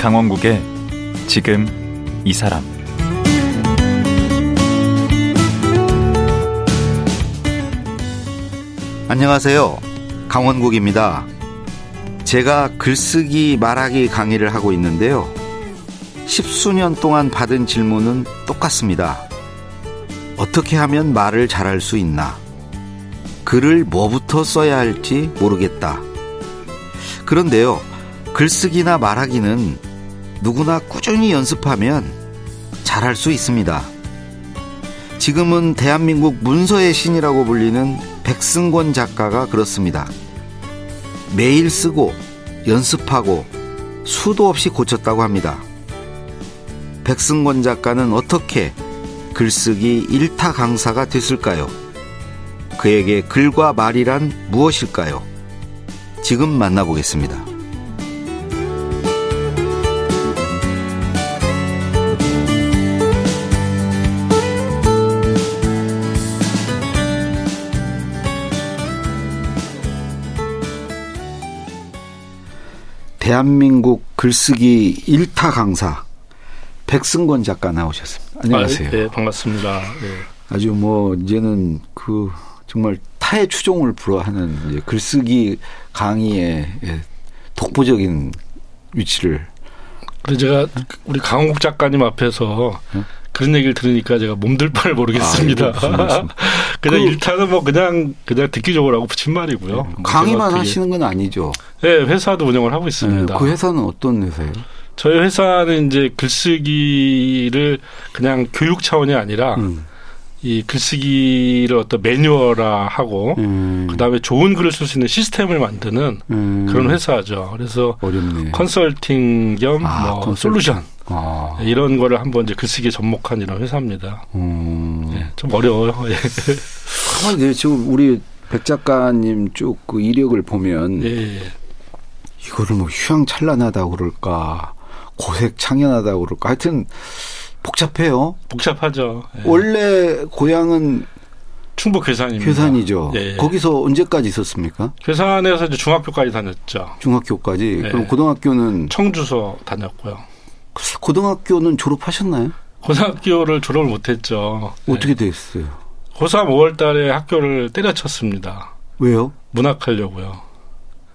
강원국의 지금 이 사람 안녕하세요. 강원국입니다. 제가 글쓰기 말하기 강의를 하고 있는데요. 십수년 동안 받은 질문은 똑같습니다. 어떻게 하면 말을 잘할 수 있나? 글을 뭐부터 써야 할지 모르겠다. 그런데요, 글쓰기나 말하기는 누구나 꾸준히 연습하면 잘할 수 있습니다. 지금은 대한민국 문서의 신이라고 불리는 백승권 작가가 그렇습니다. 매일 쓰고 연습하고 수도 없이 고쳤다고 합니다. 백승권 작가는 어떻게 글쓰기 일타 강사가 됐을까요? 그에게 글과 말이란 무엇일까요? 지금 만나보겠습니다. 대한민국 글쓰기 일타 강사 백승권 작가 나오셨습니다. 안녕하세요. 아, 네, 반갑습니다. 네. 아주 뭐 이제는 그 정말 타의 추종을 불허하는 글쓰기 강의의 예, 독보적인 위치를. 그래 제가 우리 강홍국 작가님 앞에서 네? 그런 얘기를 들으니까 제가 몸둘 바를 모르겠습니다. 아, 그냥 그, 일타는 뭐 그냥 그냥 듣기적으로 하고 붙인 말이고요. 네, 뭐 강의만 하시는 건 아니죠. 네, 회사도 운영을 하고 있습니다. 네, 그 회사는 어떤 회사예요? 저희 회사는 이제 글쓰기를 그냥 교육 차원이 아니라 음. 이 글쓰기를 어떤 매뉴얼화하고 음. 그다음에 좋은 글을 쓸 수 있는 시스템을 만드는 음. 그런 회사죠. 그래서 어렵네. 컨설팅 겸 아, 뭐 솔루션 아. 이런 거를 한번 이제 글쓰기에 접목한 이런 회사입니다. 음. 네, 좀 어려워요. 예. 가만히 지금 우리 백 작가님 쭉 그 이력을 보면 예. 이거를 뭐 휴양찬란하다 그럴까 고색 창연하다 그럴까 하여튼 복잡해요. 복잡하죠. 예. 원래 고향은 충북 괴산입니다. 괴산이죠. 예. 거기서 언제까지 있었습니까? 괴산에서 이제 중학교까지 다녔죠. 중학교까지. 예. 그럼 고등학교는 청주서 다녔고요. 고등학교는 졸업하셨나요? 고등학교를 졸업을 못했죠. 어떻게 됐어요? 고3 5월달에 학교를 때려쳤습니다. 왜요? 문학하려고요.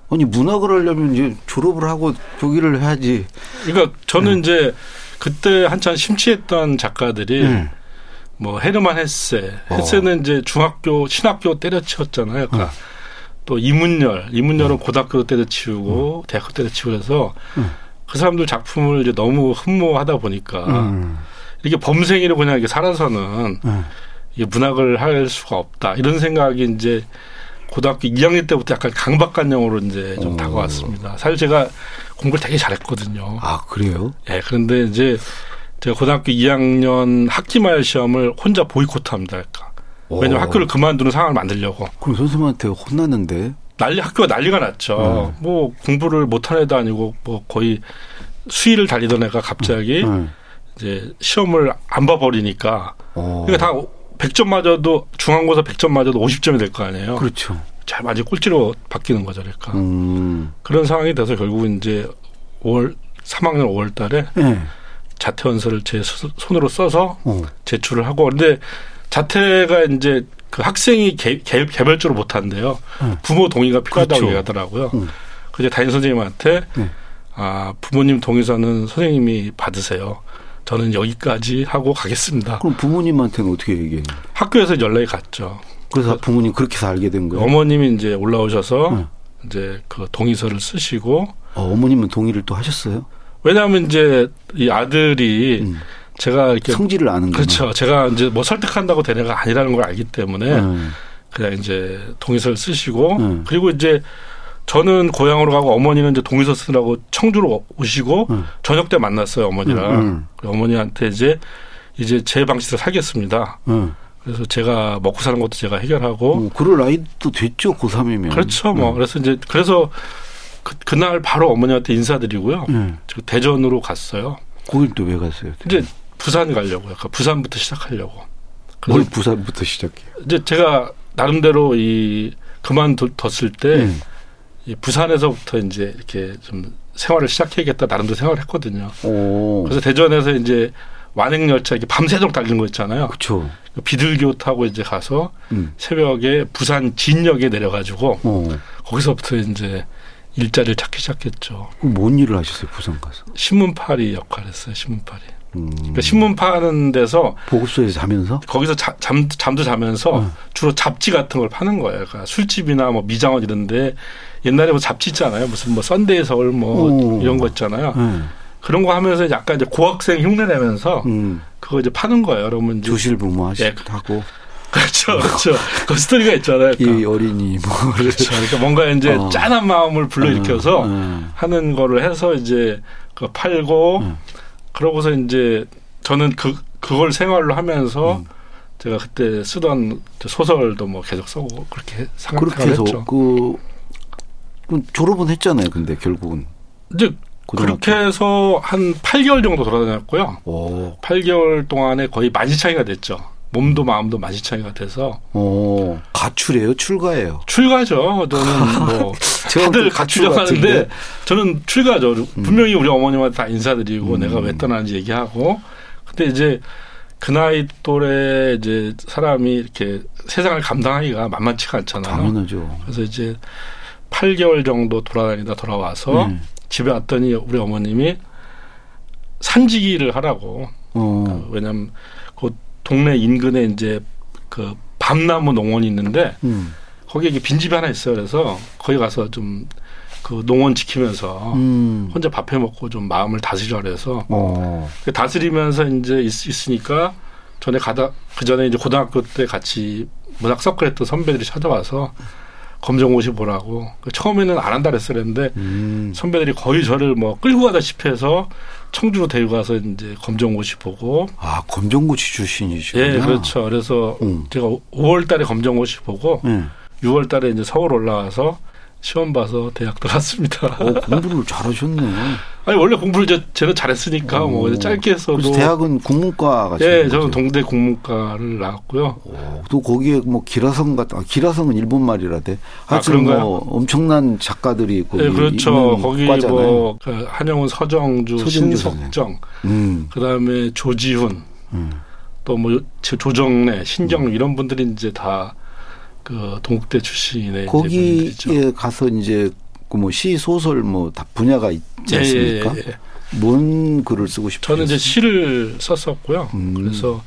아니 문학을 하려면 이제 졸업을 하고 조기를 해야지. 그러니까 저는 네. 이제 그때 한참 심취했던 작가들이 네. 뭐 헤르만 헤세, 어. 헤세는 이제 중학교 신학교 때려치웠잖아요. 그러니까 어. 또 이문열, 이문열은 어. 고등학교 때려치우고 어. 대학교 때려치우고 해서 어. 그 사람들 작품을 이제 너무 흠모하다 보니까 음. 이렇게 범생이로 그냥 이렇게 살아서는 이게 문학을 할 수가 없다 이런 생각이 이제 고등학교 2학년 때부터 약간 강박관념으로 이제 좀 어. 다가왔습니다. 사실 제가 공부를 되게 잘했거든요. 아 그래요? 예. 네, 그런데 이제 제가 고등학교 2학년 학기 말 시험을 혼자 보이콧합니다. 그러니까. 왜냐면 학교를 그만두는 상황을 만들려고. 그럼 선생님한테 혼났는데? 난리 학교가 난리가 났죠. 네. 뭐 공부를 못한 애도 아니고 뭐 거의 수위를 달리던 애가 갑자기 네. 이제 시험을 안 봐버리니까. 어. 그러니까 다 100점 맞아도 중앙고사 100점 맞아도 50점이 될 거 아니에요. 그렇죠. 잘 맞이 꼴찌로 바뀌는 거죠, 그러니까. 음. 그런 상황이 돼서 결국 이제 5월 3학년 5월 달에 네. 자퇴 원서를 제 손으로 써서 어. 제출을 하고 근데 자퇴가 이제 그 학생이 개, 개, 개별적으로 못 한대요. 네. 부모 동의가 필요하다고 그렇죠. 얘기하더라고요. 음. 그래서 담임 선생님한테 네. 아, 부모님 동의서는 선생님이 받으세요. 저는 여기까지 하고 가겠습니다. 그럼 부모님한테는 어떻게 얘기해요? 학교에서 연락이 갔죠. 그래서 부모님 그렇게 해서 알게 된 거예요? 어머님이 이제 올라오셔서 네. 이제 그 동의서를 쓰시고. 어, 어머님은 동의를 또 하셨어요? 왜냐하면 이제 이 아들이 음. 제가 이렇게 성질을 아는 거죠. 그렇죠. 제가 이제 뭐 설득한다고 된 애가 아니라는 걸 알기 때문에 음. 그냥 이제 동의서를 쓰시고 음. 그리고 이제 저는 고향으로 가고 어머니는 이제 동의서 쓰느라고 청주로 오시고 음. 저녁 때 만났어요 어머니랑. 어머니한테 이제 이제 제 방식으로 살겠습니다. 음. 그래서 제가 먹고 사는 것도 제가 해결하고. 어, 그럴 나이도 됐죠 고3이면. 그렇죠. 뭐 음. 그래서 이제 그래서 그, 그날 바로 어머니한테 인사드리고요. 음. 대전으로 갔어요. 거길 또 왜 갔어요? 이제 부산 가려고요. 그러니까 부산부터 시작하려고. 뭘 부산부터 시작해요? 이제 제가 나름대로 이 그만뒀을 때 음. 이 부산에서부터 이제 이렇게 좀 생활을 시작해야겠다 나름대로 생활을 했거든요. 오. 그래서 대전에서 이제 완행 열차 이렇게 밤새도록 달리는 거 있잖아요. 그렇죠. 비둘기호 타고 이제 가서 음. 새벽에 부산진역에 내려가지고 어. 거기서부터 이제 일자리를 찾기 시작했죠. 뭔 일을 하셨어요 부산 가서? 신문팔이 역할했어요. 신문팔이. 음. 그러니까 신문 파는 데서 보급소에서 자면서 거기서 자, 잠 잠도 자면서 음. 주로 잡지 같은 걸 파는 거예요. 그러니까 술집이나 뭐 미장원 이런데 옛날에 뭐 잡지 있잖아요. 무슨 뭐 썬데이 서울 뭐 오. 이런 거 있잖아요. 음. 그런 거 하면서 약간 이제 고학생 흉내 내면서 음. 그거 이제 파는 거예요. 여러분 조실부모 하시고 예. 그렇죠, 그렇죠. 그 스토리가 있잖아요. 그러니까. 이 어린이 뭐 그렇죠. 그러니까 뭔가 이제 어. 짠한 마음을 불러일으켜서 어. 어. 하는 거를 해서 이제 그 팔고 어. 그러고서 이제 저는 그 그걸 생활로 하면서 음. 제가 그때 쓰던 소설도 뭐 계속 써고 그렇게 그렇게 해서 그 졸업은 했잖아요. 근데 결국은 이제 고등학교. 그렇게 해서 한 8개월 정도 돌아다녔고요. 오. 8개월 동안에 거의 만시차이가 됐죠. 몸도 마음도 만시차이가 돼서. 오. 가출이에요? 출가예요? 출가죠. 저는 뭐 다들 가출하는데 저는 출가죠. 음. 분명히 우리 어머님한테 다 인사드리고 음. 내가 왜 떠나는지 얘기하고. 근데 이제 그 나이 또래 이제 사람이 이렇게 세상을 감당하기가 만만치가 않잖아요. 당연하죠. 그래서 이제 8개월 정도 돌아다니다 돌아와서 음. 집에 왔더니 우리 어머님이 산지기를 하라고. 어. 그 왜냐하면 그 동네 인근에 이제 그 밤나무 농원이 있는데 음. 거기에 빈집이 하나 있어요. 그래서 거기 가서 좀 그 농원 지키면서 음. 혼자 밥해 먹고 좀 마음을 다스리라 그래서 어. 그 다스리면서 이제 있, 있으니까 전에 가다 그 전에 이제 고등학교 때 같이 문학 서클 했던 선배들이 찾아와서 검정고시 보라고. 그 처음에는 안 한다 그랬었는데 음. 선배들이 거의 저를 뭐 끌고 가다시피 해서 청주로 데리고 가서 이제 검정고시 보고. 아, 검정고시 출신이시구나. 예, 그렇죠. 그래서 음. 제가 5월 달에 검정고시 보고 음. 6월 달에 이제 서울 올라와서 시험 봐서 대학 들어갔습니다. 어, 공부를 잘하셨네. 아니 원래 공부를 제, 제가 잘했으니까 오. 뭐 짧게 했어도. 대학은 국문과가. 네, 저는 동대 국문과를 나왔고요. 오, 또 거기에 뭐 기라성 같은 아, 기라성은 일본 말이라대. 하여튼 아, 뭐 엄청난 작가들이 거기 네, 그렇죠. 거기 과잖아요. 뭐 그 한영훈, 서정주, 서정주 신석정, 음. 그다음에 조지훈, 음. 또뭐 조정래, 신정 음. 이런 분들이 이제 다. 그 동국대 출신의 거기에 가서 이제 그뭐시 소설 뭐 다 분야가 있지 예, 예, 않습니까? 예, 예, 예. 뭔 글을 쓰고 싶어요? 저는 이제 시를 썼었고요. 음. 그래서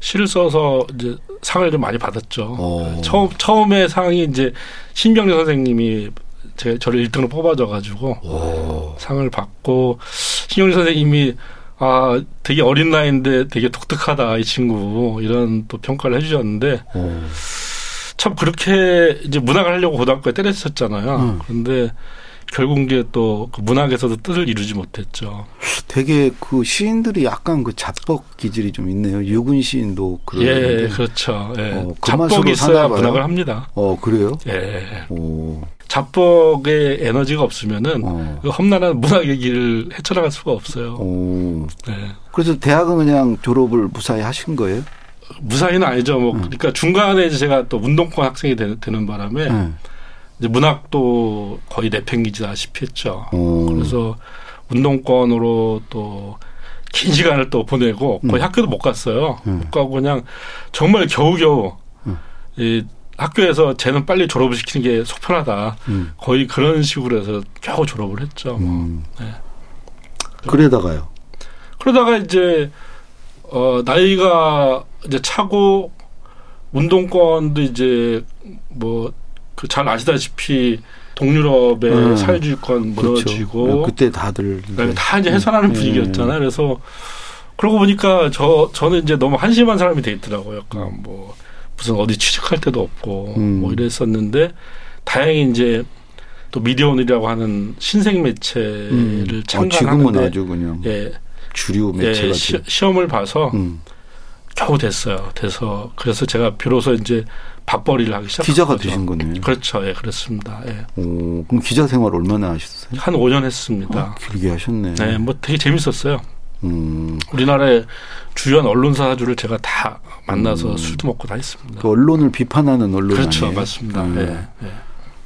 시를 써서 이제 상을 좀 많이 받았죠. 오. 어. 처음 처음에 상이 이제 신경래 선생님이 제 저를 1등으로 뽑아줘 가지고 상을 받고 신경래 선생님이 아 되게 어린 나이인데 되게 독특하다 이 친구 이런 또 평가를 해주셨는데. 오. 참 그렇게 이제 문학을 하려고 고등학교에 때렸었잖아요. 음. 그런데 결국 이제 또그 문학에서도 뜻을 이루지 못했죠. 되게 그 시인들이 약간 그 잡벅 기질이 좀 있네요. 유근 시인도 그러는데. 예, 그렇죠. 예. 어, 그 잡벅이 있어야 문학을 합니다. 어, 그래요? 예. 오. 잡벅의 에너지가 없으면은 어. 그 험난한 문학의 길을 헤쳐나갈 수가 없어요. 오. 네. 그래서 대학은 그냥 졸업을 무사히 하신 거예요? 무사히는 아니죠. 뭐 음. 그러니까 중간에 제가 또 운동권 학생이 되는, 되는 바람에 음. 이제 문학도 거의 내팽기지다시피 했죠. 음. 그래서 운동권으로 또 긴 시간을 또 보내고 거의 음. 학교도 못 갔어요. 음. 못 가고 그냥 정말 겨우겨우 음. 이 학교에서 쟤는 빨리 졸업을 시키는 게 속편하다. 거의 그런 식으로 해서 겨우 졸업을 했죠. 뭐. 네. 그러다가요. 그러다가 이제 어 나이가 이제 차고 운동권도 이제 뭐 그 잘 아시다시피 동유럽의 음. 사회주의권 무너지고 그렇죠. 그때 다들 이제. 다 이제 해산하는 음. 분위기였잖아요. 그래서 그러고 보니까 저 저는 이제 너무 한심한 사람이 돼 있더라고요. 약간 뭐 무슨 어디 취직할 데도 없고 음. 뭐 이랬었는데 다행히 이제 또 미디어오늘이라고 하는 신생 매체를 음. 참관하는데 아, 아주 그냥 예 주류 매체가 예, 시, 시험을 봐서 음. 겨우 됐어요. 돼서 그래서 제가 비로소 이제 밥벌이를 하기 시작한 기자가 거죠. 되신 거네요. 그렇죠. 예, 그렇습니다. 예. 오, 그럼 기자 생활 얼마나 하셨어요? 한 5년 했습니다. 아, 길게 하셨네. 네, 뭐 되게 재밌었어요. 음. 우리나라의 주요한 언론사주를 제가 다 만나서 음. 술도 먹고 다 했습니다. 그 언론을 비판하는 언론 그렇죠, 아니에요? 맞습니다. 음. 예, 예.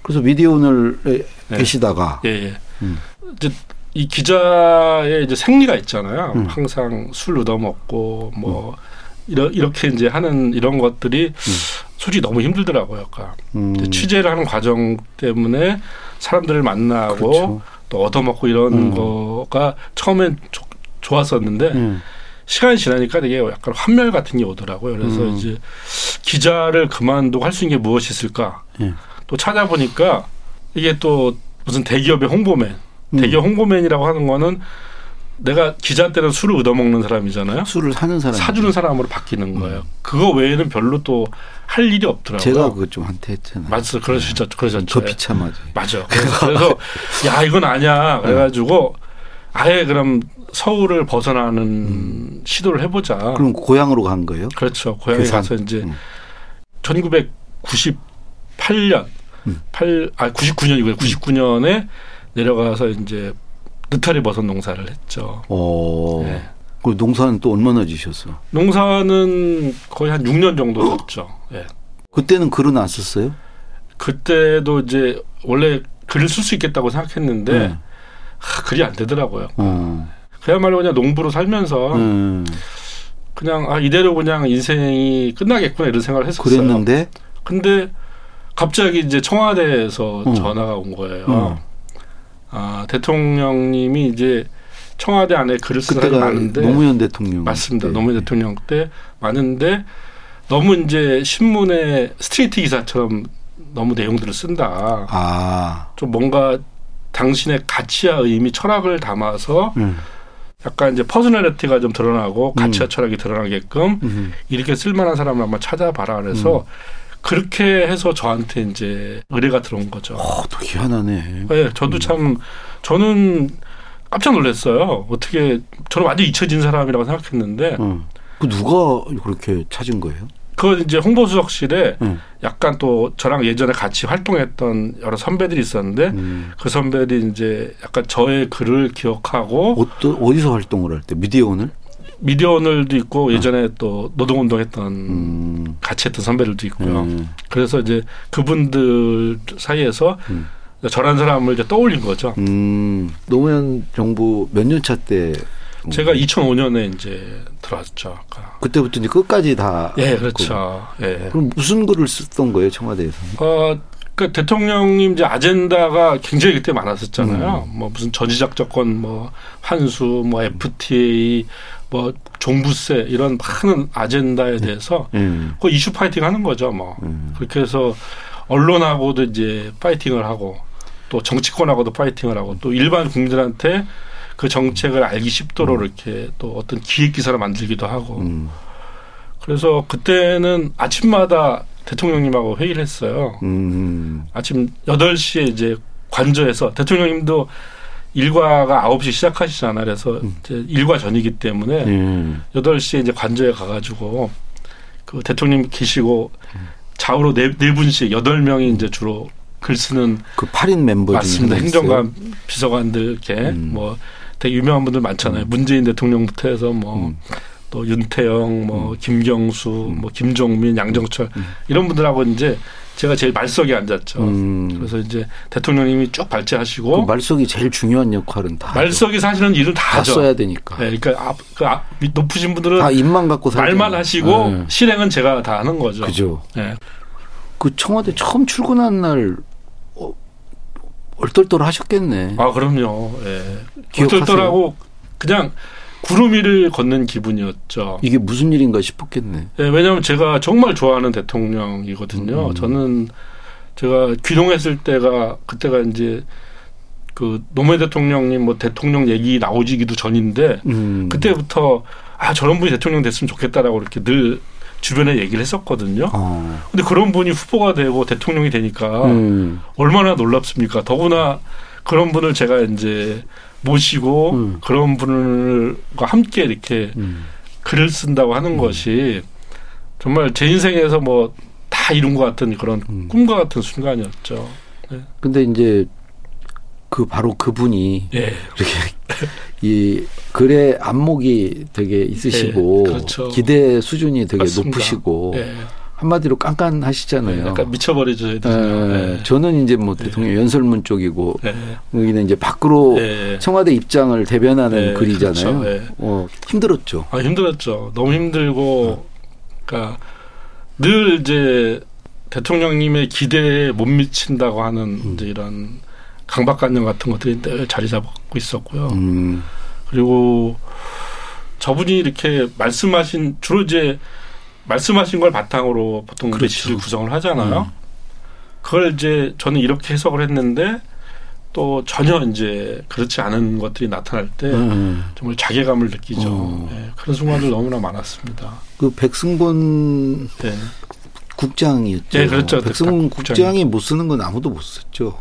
그래서 미디어 오늘에 예. 계시다가 예, 예. 음. 이제 이 기자의 이제 생리가 있잖아요. 음. 항상 술 얻어먹고 뭐 음. 이러, 이렇게 이제 하는 이런 것들이 음. 솔직히 너무 힘들더라고요. 그러니까 음. 취재를 하는 과정 때문에 사람들을 만나고 그렇죠. 또 얻어먹고 이런 음. 거가 처음엔 조, 좋았었는데 음. 시간이 지나니까 되게 약간 환멸 같은 게 오더라고요. 그래서 음. 이제 기자를 그만두고 할 수 있는 게 무엇이 있을까? 예. 또 찾아보니까 이게 또 무슨 대기업의 홍보맨, 음. 대기업 홍보맨이라고 하는 거는 내가 기자 때는 술을 얻어먹는 사람이잖아요. 술을 사는 사람. 사주는 사람으로 바뀌는 거예요. 음. 그거 외에는 별로 또 할 일이 없더라고요. 제가 그거 좀 한테 했잖아요. 맞어. 그러시죠. 네. 그러셨죠. 더 비참하지. 맞아. 그래서, 그래서 야, 이건 아니야. 그래가지고 아예 그럼 서울을 벗어나는 음. 시도를 해보자. 그럼 고향으로 간 거예요? 그렇죠. 고향에 계산. 가서 이제 음. 1998년, 음. 8, 아, 99년이고요. 99년에 내려가서 이제 느타리 버섯 농사를 했죠. 오. 네. 그 농사는 또 얼마나 지셨어? 농사는 거의 한 6년 정도 졌죠. 네. 그때는 글은 안 썼어요? 그때도 이제 원래 글을 쓸 수 있겠다고 생각했는데 네. 하, 글이 안 되더라고요. 어. 그야말로 그냥 농부로 살면서 음. 그냥 아 이대로 그냥 인생이 끝나겠구나 이런 생각을 했었어요. 그랬는데 근데 갑자기 이제 청와대에서 어. 전화가 온 거예요. 어. 아, 대통령님이 이제 청와대 안에 글을 쓴 사람이 많은데 노무현 대통령 맞습니다. 네. 노무현 대통령 때 많은데 너무 이제 신문에 스트레이트 기사처럼 너무 내용들을 쓴다. 아. 좀 뭔가 당신의 가치와 의미, 철학을 담아서 음. 약간 이제 personality가 좀 드러나고 가치와 음. 철학이 드러나게끔 음. 이렇게 쓸만한 사람을 한번 찾아봐라 그래서 음. 그렇게 해서 저한테 이제 의뢰가 들어온 거죠. 어, 또 희한하네. 네, 저도 참 저는 깜짝 놀랐어요. 어떻게 저는 완전 잊혀진 사람이라고 생각했는데. 음. 그 누가 그렇게 찾은 거예요? 그 이제 홍보수석실에 음. 약간 또 저랑 예전에 같이 활동했던 여러 선배들이 있었는데 음. 그 선배들이 이제 약간 저의 글을 기억하고 어떠, 어디서 활동을 할 때 미디어 오늘? 미디어오늘도 있고 아. 예전에 또 노동운동 했던 음. 같이 했던 선배들도 있고요. 음. 그래서 이제 그분들 사이에서 음. 저란 사람을 이제 떠올린 거죠. 음. 노무현 정부 몇 년 차 때? 제가 2005년에 이제 들어왔죠. 아까. 그때부터 이제 끝까지 다. 예, 그렇죠. 예. 그럼 무슨 글을 썼던 거예요, 청와대에서? 어, 그 대통령님 이제 아젠다가 굉장히 그때 많았었잖아요. 음. 뭐 무슨 전지적 조건, 뭐 환수, 뭐 FTA, 뭐 종부세 이런 많은 아젠다에 네. 대해서 음. 그 이슈 파이팅 하는 거죠. 뭐 음. 그렇게 해서 언론하고도 이제 파이팅을 하고 또 정치권하고도 파이팅을 하고 또 일반 국민들한테 그 정책을 알기 쉽도록 음. 이렇게 또 어떤 기획 기사를 만들기도 하고 음. 그래서 그때는 아침마다 대통령님하고 회의를 했어요. 음. 아침 여덟 시에 이제 관저에서 대통령님도 일과가 아홉 시 시작하시잖아요. 그래서 음. 이제 일과 전이기 때문에 음. 여덟 시에 이제 관저에 가가지고 그 대통령 계시고 좌우로 네, 네 분씩 여덟 명이 이제 주로 글 쓰는 그 8인 멤버 맞습니다. 행정관 비서관들 이렇게 음. 뭐 되게 유명한 분들 많잖아요. 음. 문재인 대통령부터 해서 뭐 음. 또 윤태영, 뭐 음. 김경수, 음. 뭐 김종민, 양정철 음. 이런 분들하고 이제 제가 제일 말석에 앉았죠. 음. 그래서 이제 대통령님이 쭉 발제하시고 그 말석이 제일 중요한 역할은 다 말석이 사실은 일을 다, 다 하죠. 써야 되니까. 네, 그러니까 앞, 그 앞, 높으신 분들은 다 입만 갖고 말만 하시고 네. 실행은 제가 다 하는 거죠. 그죠. 네. 그 청와대 처음 출근한 날 어, 얼떨떨 하셨겠네. 아 그럼요. 예. 얼떨떨하고 그냥 구름 위를 걷는 기분이었죠. 이게 무슨 일인가 싶었겠네. 네, 왜냐하면 제가 정말 좋아하는 대통령이거든요. 음. 저는 제가 귀농했을 때가 그때가 이제 그 노무현 대통령님 뭐 대통령 얘기 나오지기도 전인데 음. 그때부터 아 저런 분이 대통령 됐으면 좋겠다라고 이렇게 늘 주변에 얘기를 했었거든요. 어. 근데 그런 분이 후보가 되고 대통령이 되니까 음. 얼마나 놀랍습니까? 더구나 그런 분을 제가 이제 모시고 음. 그런 분과 함께 이렇게 음. 글을 쓴다고 하는 음. 것이 정말 제 인생에서 뭐 다 이룬 것 같은 그런 음. 꿈과 같은 순간이었죠. 네. 근데 이제 그 바로 그분이 예. 이렇게 이 글의 안목이 되게 있으시고 예, 그렇죠. 기대 수준이 되게 맞습니다. 높으시고 예. 한마디로 깐깐하시잖아요. 네, 약간 미쳐버리죠. 네, 네. 저는 이제 뭐 대통령 연설문 쪽이고 여기는 이제 밖으로 청와대 입장을 대변하는 글이잖아요. 그렇죠. 어, 힘들었죠. 아, 힘들었죠. 너무 힘들고, 그러니까 늘 이제 대통령님의 기대에 못 미친다고 하는 음. 이제 이런 강박관념 같은 것들이 늘 자리 잡고 있었고요. 음. 그리고 저분이 이렇게 말씀하신 주로 이제 말씀하신 걸 바탕으로 보통 그렇죠. 메시지를 구성을 하잖아요. 음. 그걸 이제 저는 이렇게 해석을 했는데 또 전혀 이제 그렇지 않은 것들이 나타날 때 음. 정말 자괴감을 느끼죠. 어. 네, 그런 순간들 너무나 많았습니다. 그 백승권 네. 국장이었죠. 네, 그렇죠. 백승권 국장이 못 쓰는 건 아무도 못 썼죠.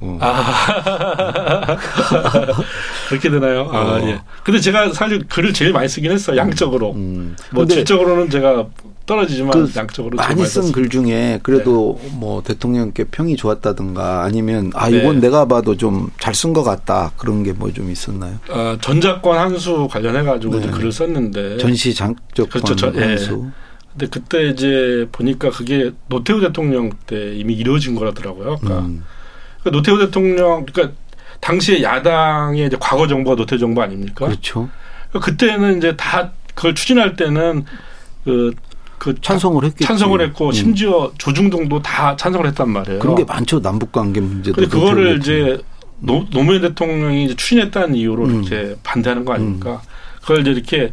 어. 아. 그렇게 되나요? 아, 어. 예. 근데 제가 사실 글을 제일 많이 쓰긴 했어요. 양적으로. 음. 뭐 질적으로는 제가 떨어지지만 그 양적으로 많이 쓴 글 중에 그래도 네. 뭐 대통령께 평이 좋았다든가 아니면 아 이건 네. 내가 봐도 좀 잘 쓴 것 같다 그런 게 뭐 좀 있었나요? 아, 전작권 한수 관련해 가지고 네. 글을 썼는데 전시 장적권 그렇죠. 저, 예. 한수. 근데 그때 이제 보니까 그게 노태우 대통령 때 이미 이루어진 거라더라고요. 그러니까 음. 그러니까 노태우 대통령 그러니까 당시에 야당의 이제 과거 정부가 노태우 정부 아닙니까? 그렇죠. 그러니까 그때는 이제 다 그걸 추진할 때는 그, 그 찬성을 했겠 찬성을 했고 음. 심지어 조중동도 다 찬성을 했단 말이에요. 그런 게 많죠. 남북 관계 문제도. 근데 그거를 이제 노, 노무현 대통령이 이제 추진했다는 이유로 음. 이렇게 반대하는 거 아닙니까? 음. 그걸 이제 이렇게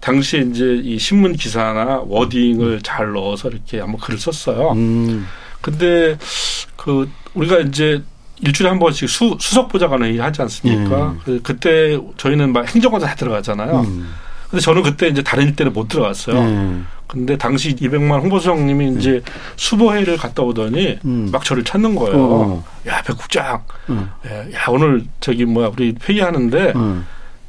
당시에 이제 이 신문 기사나 워딩을 음. 잘 넣어서 이렇게 한번 글을 썼어요. 음. 근데 그 우리가 이제 일주일에 한 번씩 수, 수석 보좌관회의 하지 않습니까? 음. 그, 그때 저희는 막 행정관사 다 들어가잖아요. 음. 근데 저는 그때 이제 다른 일 때는 못 들어갔어요. 음. 근데 당시 이백만 홍보수석님이 음. 이제 수보회를 갔다 오더니 음. 막 저를 찾는 거예요. 어. 야, 백 국장. 음. 야, 오늘 저기 뭐야, 우리 회의하는데 음.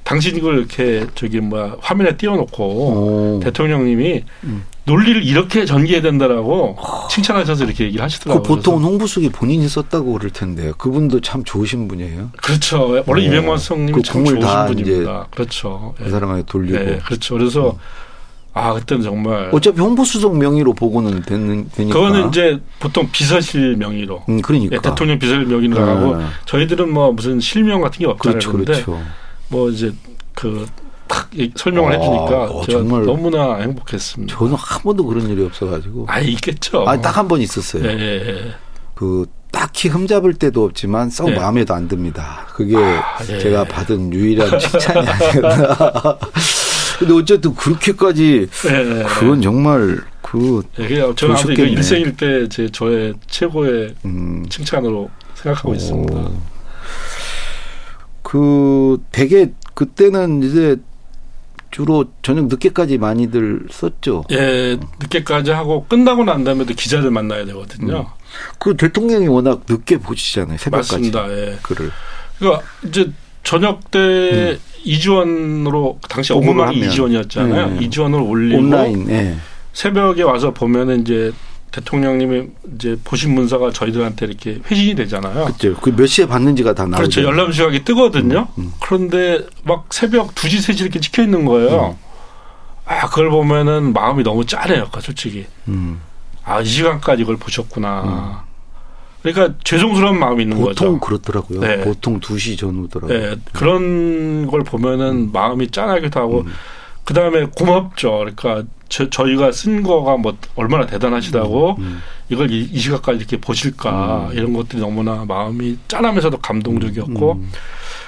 당신 이걸 이렇게 저기 뭐야 화면에 띄워놓고 오. 대통령님이 음. 논리를 이렇게 전개해야 된다라고 어. 칭찬하셔서 이렇게 얘기를 하시더라고요. 그 보통은 홍보수기 본인이 썼다고 그럴 텐데요. 그분도 참 좋으신 분이에요. 그렇죠. 원래 네. 이병만 성님이 그참 좋으신 분입니다. 그렇죠. 그 사람한테 돌리고. 네, 그렇죠. 그래서 음. 아 그때는 정말 어차피 홍보수석 명의로 보고는 되는 되니까. 그거는 이제 보통 비서실 명의로. 음, 그러니까. 네, 대통령 비서실 명의로 네. 저희들은 뭐 무슨 실명 같은 게 없잖아요. 그렇죠, 그렇죠. 뭐 이제 그 탁 설명을 아, 해주니까 어, 제가 정말 너무나 행복했습니다. 저는 한 번도 그런 일이 없어가지고. 아 있겠죠. 아딱 한 번 있었어요. 예, 예, 예. 그 딱히 흠잡을 때도 없지만 썩 예. 마음에도 안 듭니다. 그게 아, 예. 제가 받은 유일한 칭찬이 아니었나. 근데 어쨌든 그렇게까지 예, 그건 정말 그 예, 저는 아무 일생일 때 제 저의 최고의 음. 칭찬으로 생각하고 오. 있습니다. 그 되게 그때는 이제 주로 저녁 늦게까지 많이들 썼죠. 예, 늦게까지 하고 끝나고 난 다음에도 기자들 만나야 되거든요. 음. 그 대통령이 워낙 늦게 보시잖아요. 새벽까지. 맞습니다. 예. 글을. 그러니까 이제 저녁 때 음. 이주원으로 당시 어머니 이주원이었잖아요. 네. 이주원을 올리고 온라인. 네. 새벽에 와서 보면은 이제 대통령님이 이제 보신 문서가 저희들한테 이렇게 회신이 되잖아요. 그렇죠. 그 몇 시에 받는지가 다 나오죠. 그렇죠. 열람 수각이 뜨거든요. 음, 음. 그런데 막 새벽 2시, 3시 이렇게 찍혀 있는 거예요. 음. 아, 그걸 보면은 마음이 너무 짠해요. 솔직히. 음. 아, 이 시간까지 이걸 보셨구나. 음. 그러니까 죄송스러운 마음이 있는 보통 거죠. 보통 그렇더라고요. 네. 보통 2시 전후더라고요. 네. 그런 걸 보면은 음. 마음이 짠하기도 하고 그 다음에 고맙죠. 그러니까 저, 저희가 쓴 거가 뭐 얼마나 대단하시다고 음, 음. 이걸 이, 이, 시각까지 이렇게 보실까 음. 이런 것들이 너무나 마음이 짠하면서도 감동적이었고 음.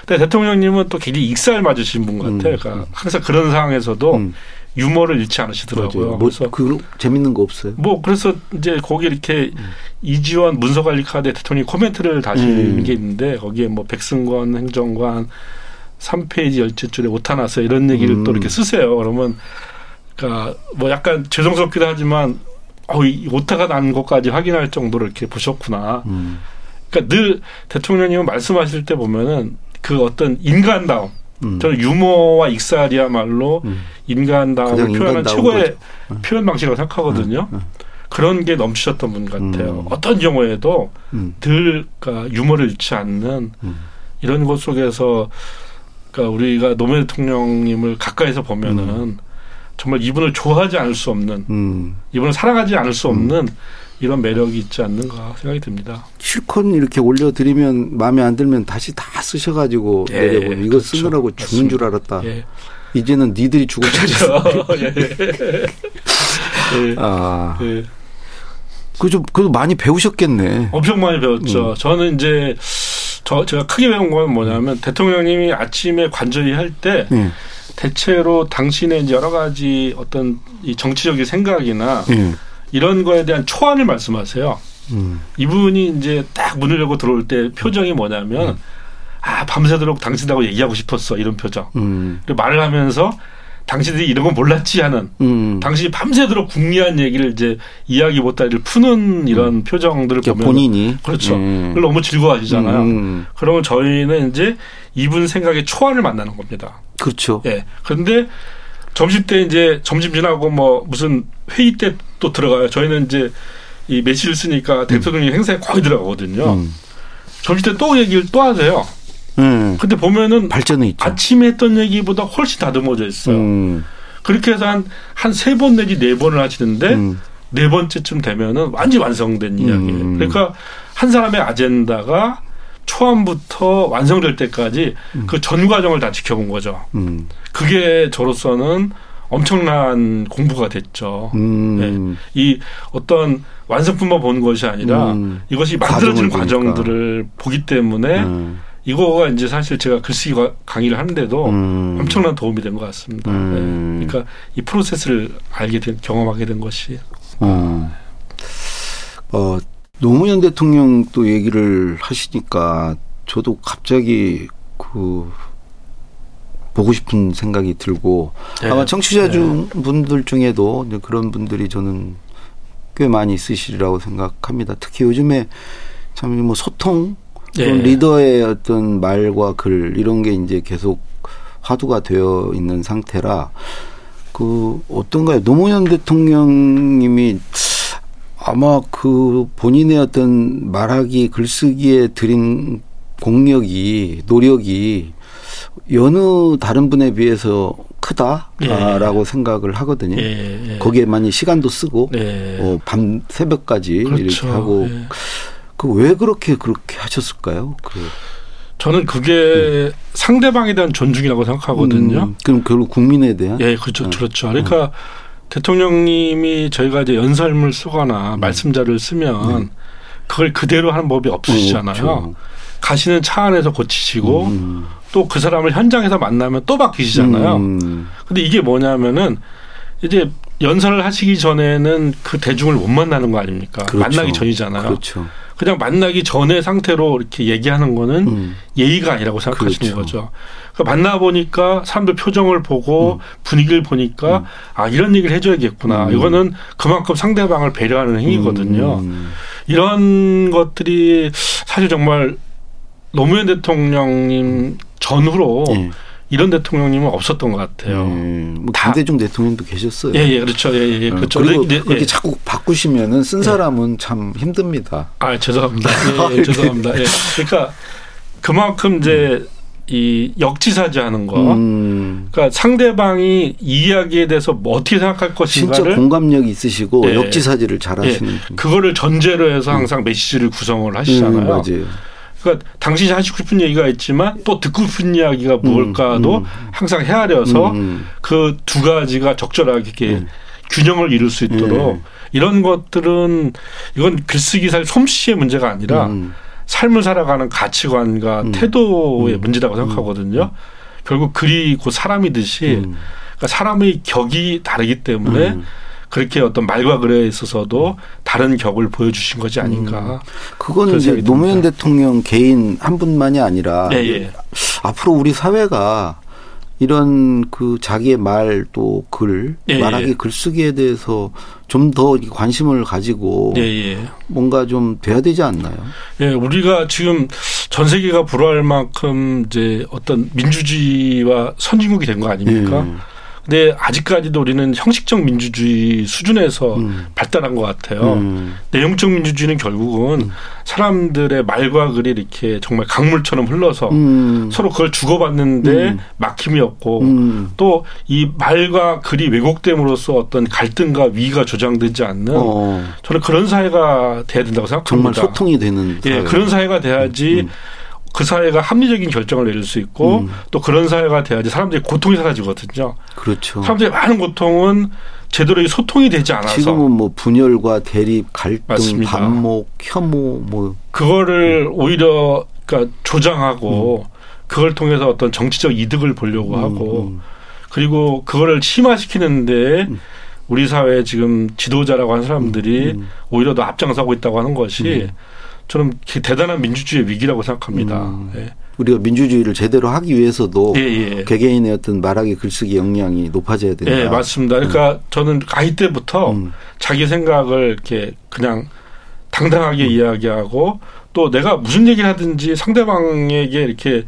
근데 대통령님은 또 굉장히 익살 맞으신 분 같아요. 음. 그러니까 항상 그런 상황에서도 음. 유머를 잃지 않으시더라고요. 뭐, 그래서 그 재밌는 거 없어요. 뭐 그래서 이제 거기 이렇게 이지원 문서관리 카드에 대통령이 코멘트를 다시는 게 있는데 거기에 뭐 백승권 행정관 3페이지 열째 줄에 오타 나서 이런 얘기를 또 이렇게 쓰세요. 그러면 그러니까 뭐 약간 죄송스럽기도 하지만 어, 이 오타가 난 것까지 확인할 정도로 이렇게 보셨구나. 음. 그러니까 늘 대통령님은 말씀하실 때 보면은 그 어떤 인간다움. 음. 저는 유머와 익살이야말로 음. 인간다움을 표현한 최고의 음. 표현 방식이라고 생각하거든요. 음. 음. 그런 게 넘치셨던 분 같아요. 어떤 경우에도 늘 그러니까 유머를 잃지 않는 이런 것 속에서 그러니까 우리가 노무현 대통령님을 가까이서 보면은 정말 이분을 좋아하지 않을 수 없는 음. 이분을 사랑하지 않을 수 없는 음. 이런 매력이 있지 않는가 생각이 듭니다. 실컷 이렇게 올려드리면 마음에 안 들면 다시 다 쓰셔가지고 예, 내려보면 이거 그렇죠. 쓰느라고 죽는 맞습니다. 줄 알았다. 예. 이제는 니들이 죽을 차렸어. 그렇죠. 예. 예. 아. 예. 그좀 그래도 많이 배우셨겠네. 엄청 많이 배웠죠. 음. 저는 이제 저 제가 크게 배운 건 뭐냐면 음. 대통령님이 아침에 관저리 할때 음. 대체로 당신의 여러 가지 어떤 이 정치적인 생각이나 음. 이런 거에 대한 초안을 말씀하세요. 음. 이분이 이제 딱 문을 열고 들어올 때 표정이 뭐냐면 음. 아 밤새도록 당신하고 얘기하고 싶었어 이런 표정. 음. 그리고 말을 하면서 당신들이 이런 건 몰랐지 하는 음. 당신이 밤새도록 궁리한 얘기를 이제 이야기 못다리를 푸는 이런 음. 표정들을 보면 본인이 그렇죠. 음. 그걸 너무 즐거워하시잖아요. 음. 그러면 저희는 이제 이분 생각의 초안을 만나는 겁니다. 그렇죠. 예. 그런데 점심 때 이제 점심 지나고 뭐 무슨 회의 때 또 들어가요. 저희는 이제 이 메시를 쓰니까 대통령이 음. 행사에 거의 들어가거든요. 음. 점심 때 또 얘기를 또 하세요. 음. 근데 보면은 발전이 있죠. 아침에 했던 얘기보다 훨씬 다듬어져 있어요. 음. 그렇게 해서 한 한 세 번 내지 네 번을 하시는데 음. 네 번째쯤 되면은 완전 완성된 음. 이야기예요. 그러니까 한 사람의 아젠다가 초안부터 완성될 때까지 음. 그전 과정을 다 지켜본 거죠. 음. 그게 저로서는 엄청난 공부가 됐죠. 음. 네. 이 어떤 완성품만 보는 것이 아니라 음. 이것이 만들어지는 과정들을 보기 때문에 음. 이거가 이제 사실 제가 글쓰기 강의를 하는데도 음. 엄청난 도움이 된 것 같습니다. 네. 그러니까 이 프로세스를 알게 된 경험하게 된 것이. 어. 어 노무현 대통령 또 얘기를 하시니까 저도 갑자기 그 보고 싶은 생각이 들고 네. 아마 청취자 네. 중 분들 중에도 그런 분들이 저는 꽤 많이 있으시리라고 생각합니다. 특히 요즘에 참 뭐 소통 네. 리더의 어떤 말과 글 이런 게 이제 계속 화두가 되어 있는 상태라 그 어떤가요? 노무현 대통령님이 아마 그 본인의 어떤 말하기 글쓰기에 들인 공력이 노력이 여느 다른 분에 비해서 크다라고 예. 생각을 하거든요. 예. 예. 거기에 많이 시간도 쓰고 예. 어, 밤 새벽까지 그렇죠. 이렇게 하고 예. 그 왜 그렇게 그렇게 하셨을까요? 그 저는 그게 음. 상대방에 대한 존중이라고 생각하거든요. 음, 그럼 결국 국민에 대한 예, 그렇죠, 어. 그렇죠. 그러니까 어. 대통령님이 저희가 이제 연설문을 쓰거나 음. 말씀자를 쓰면 음. 그걸 그대로 하는 법이 없으시잖아요. 그렇죠. 가시는 차 안에서 고치시고 음. 또그 사람을 현장에서 만나면 또 바뀌시잖아요. 음. 근데 이게 뭐냐면은 이제 연설을 하시기 전에는 그 대중을 못 만나는 거 아닙니까? 그렇죠. 만나기 전이잖아요. 그렇죠. 그냥 만나기 전의 상태로 이렇게 얘기하는 거는 음. 예의가 아니라고 생각하시는 그렇죠. 거죠. 그러니까 만나 보니까 사람들 표정을 보고 음. 분위기를 보니까 음. 아 이런 얘기를 해줘야겠구나. 음. 이거는 그만큼 상대방을 배려하는 행위거든요. 음. 이런 것들이 사실 정말 노무현 대통령님 전후로 예. 이런 대통령님은 없었던 것 같아요. 예, 뭐 김대중 대통령도 계셨어요. 예, 예, 그렇죠. 예, 예, 예 그렇죠. 그리고 네, 그렇게 예. 자꾸 바꾸시면은 쓴 예. 사람은 참 힘듭니다. 아, 죄송합니다. 예, 예, 죄송합니다. 예. 그러니까 그만큼 이제 이 역지사지하는 거. 음. 그러니까 상대방이 이야기에 대해서 뭐 어떻게 생각할 것인가를 진짜 공감력이 있으시고 예. 역지사지를 잘하시는. 예. 그거를 전제로 해서 항상 음. 메시지를 구성을 하시잖아요. 음, 맞아요. 그러니까 당신이 하시고 싶은 얘기가 있지만 또 듣고 싶은 이야기가 음, 무엇일까도 음, 음. 항상 헤아려서 음, 그두 가지가 적절하게 이렇게 균형을 이룰 수 있도록 이런 것들은 이건 글쓰기 살 솜씨의 문제가 아니라 삶을 살아가는 가치관과 태도의 문제라고 생각하거든요. 결국 글이 곧 사람이듯이 그러니까 사람의 격이 다르기 때문에 그렇게 어떤 말과 글에 있어서도 다른 격을 보여주신 것이 아닌가. 음. 그거는 이제 노무현 대통령 개인 한 분만이 아니라 예, 예. 앞으로 우리 사회가 이런 그 자기의 말 또 글, 예, 예, 말하기 글쓰기에 대해서 좀 더 관심을 가지고 예, 예, 뭔가 좀 돼야 되지 않나요? 예, 우리가 지금 전 세계가 불허할 만큼 이제 어떤 민주주의와 선진국이 된 거 아닙니까? 예. 근데 아직까지도 우리는 형식적 민주주의 수준에서 음. 발, 발달한 것 같아요. 음. 내용적 민주주의는 결국은 음. 사람들의 말과 글이 이렇게 정말 강물처럼 흘러서 음. 서로 그걸 주고받는데 음. 막힘이 없고 음. 또이 말과 글이 왜곡됨으로써 어떤 갈등과 위가 조장되지 않는 어. 저는 그런 사회가 돼야 된다고 생각합니다. 정말 소통이 되는 예, 그런 사회가 돼야지 음. 그 사회가 합리적인 결정을 내릴 수 있고 음. 또 그런 사회가 돼야지 사람들이 고통이 사라지거든요. 그렇죠. 사람들이 많은 고통은 제대로 소통이 되지 않아서 지금은 뭐 분열과 대립, 갈등, 맞습니다. 반목, 혐오 뭐 그거를 음. 오히려 그러니까 조장하고 음. 그걸 통해서 어떤 정치적 이득을 보려고 음, 하고 음. 그리고 그거를 심화시키는데 음. 우리 사회 지금 지도자라고 하는 사람들이 오히려 더 앞장서고 있다고 하는 것이 저는 대단한 민주주의 위기라고 생각합니다. 음. 예. 우리가 민주주의를 제대로 하기 위해서도 예, 예. 개개인의 어떤 말하기 글쓰기 역량이 높아져야 된다. 예, 맞습니다. 그러니까 음. 저는 아이 때부터 음. 자기 생각을 이렇게 그냥 당당하게 음. 이야기하고 또 내가 무슨 얘기를 하든지 상대방에게 이렇게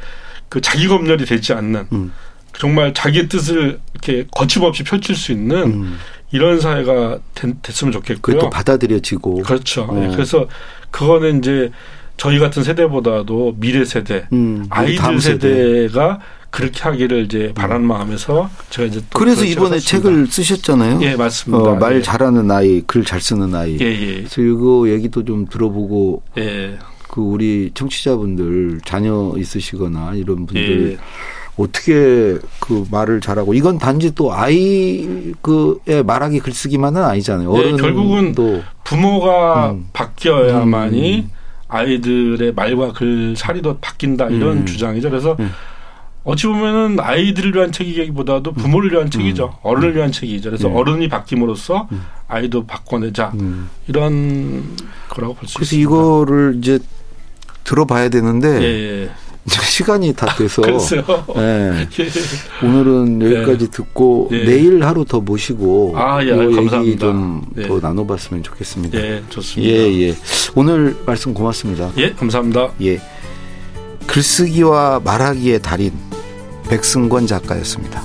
그 자기 검열이 되지 않는 음. 정말 자기의 뜻을 이렇게 거침없이 펼칠 수 있는 음. 이런 사회가 됐, 으면 좋겠고요. 그것도 받아들여지고. 그렇죠. 어. 네, 그래서 그거는 이제 저희 같은 세대보다도 미래 세대, 음, 아이들 세대가 그렇게 하기를 이제 바라는 마음에서 제가 이제 그래서 이번에 책을 쓰셨잖아요. 예, 맞습니다. 어, 말 예. 잘하는 아이, 글 잘 쓰는 아이. 예, 예. 그래서 이거 얘기도 좀 들어보고 예. 그 우리 청취자분들 자녀 있으시거나 이런 분들 예. 어떻게 그 말을 잘하고 이건 단지 또 아이 그의 말하기 글쓰기만은 아니잖아요. 어른 네, 결국은 부모가 음. 바뀌어야만이 음. 아이들의 말과 글 살이도 바뀐다 이런 음. 주장이죠. 그래서 음. 어찌 보면은 아이들을 위한 책이기보다도 부모를 위한 음. 책이죠. 어른을 위한 책이죠. 그래서 네. 어른이 바뀜으로써 음. 아이도 바꿔내자 이런 거라고 볼 수 있습니다. 그래서 이거를 이제 들어봐야 되는데 예. 예. 시간이 다 돼서 네. 오늘은 여기까지 네. 듣고 네. 내일 하루 더 모시고 아, 예, 얘기 좀더 네. 나눠봤으면 좋겠습니다. 예, 좋습니다. 예, 예. 오늘 말씀 고맙습니다. 예, 감사합니다. 예. 글쓰기와 말하기의 달인 백승권 작가였습니다.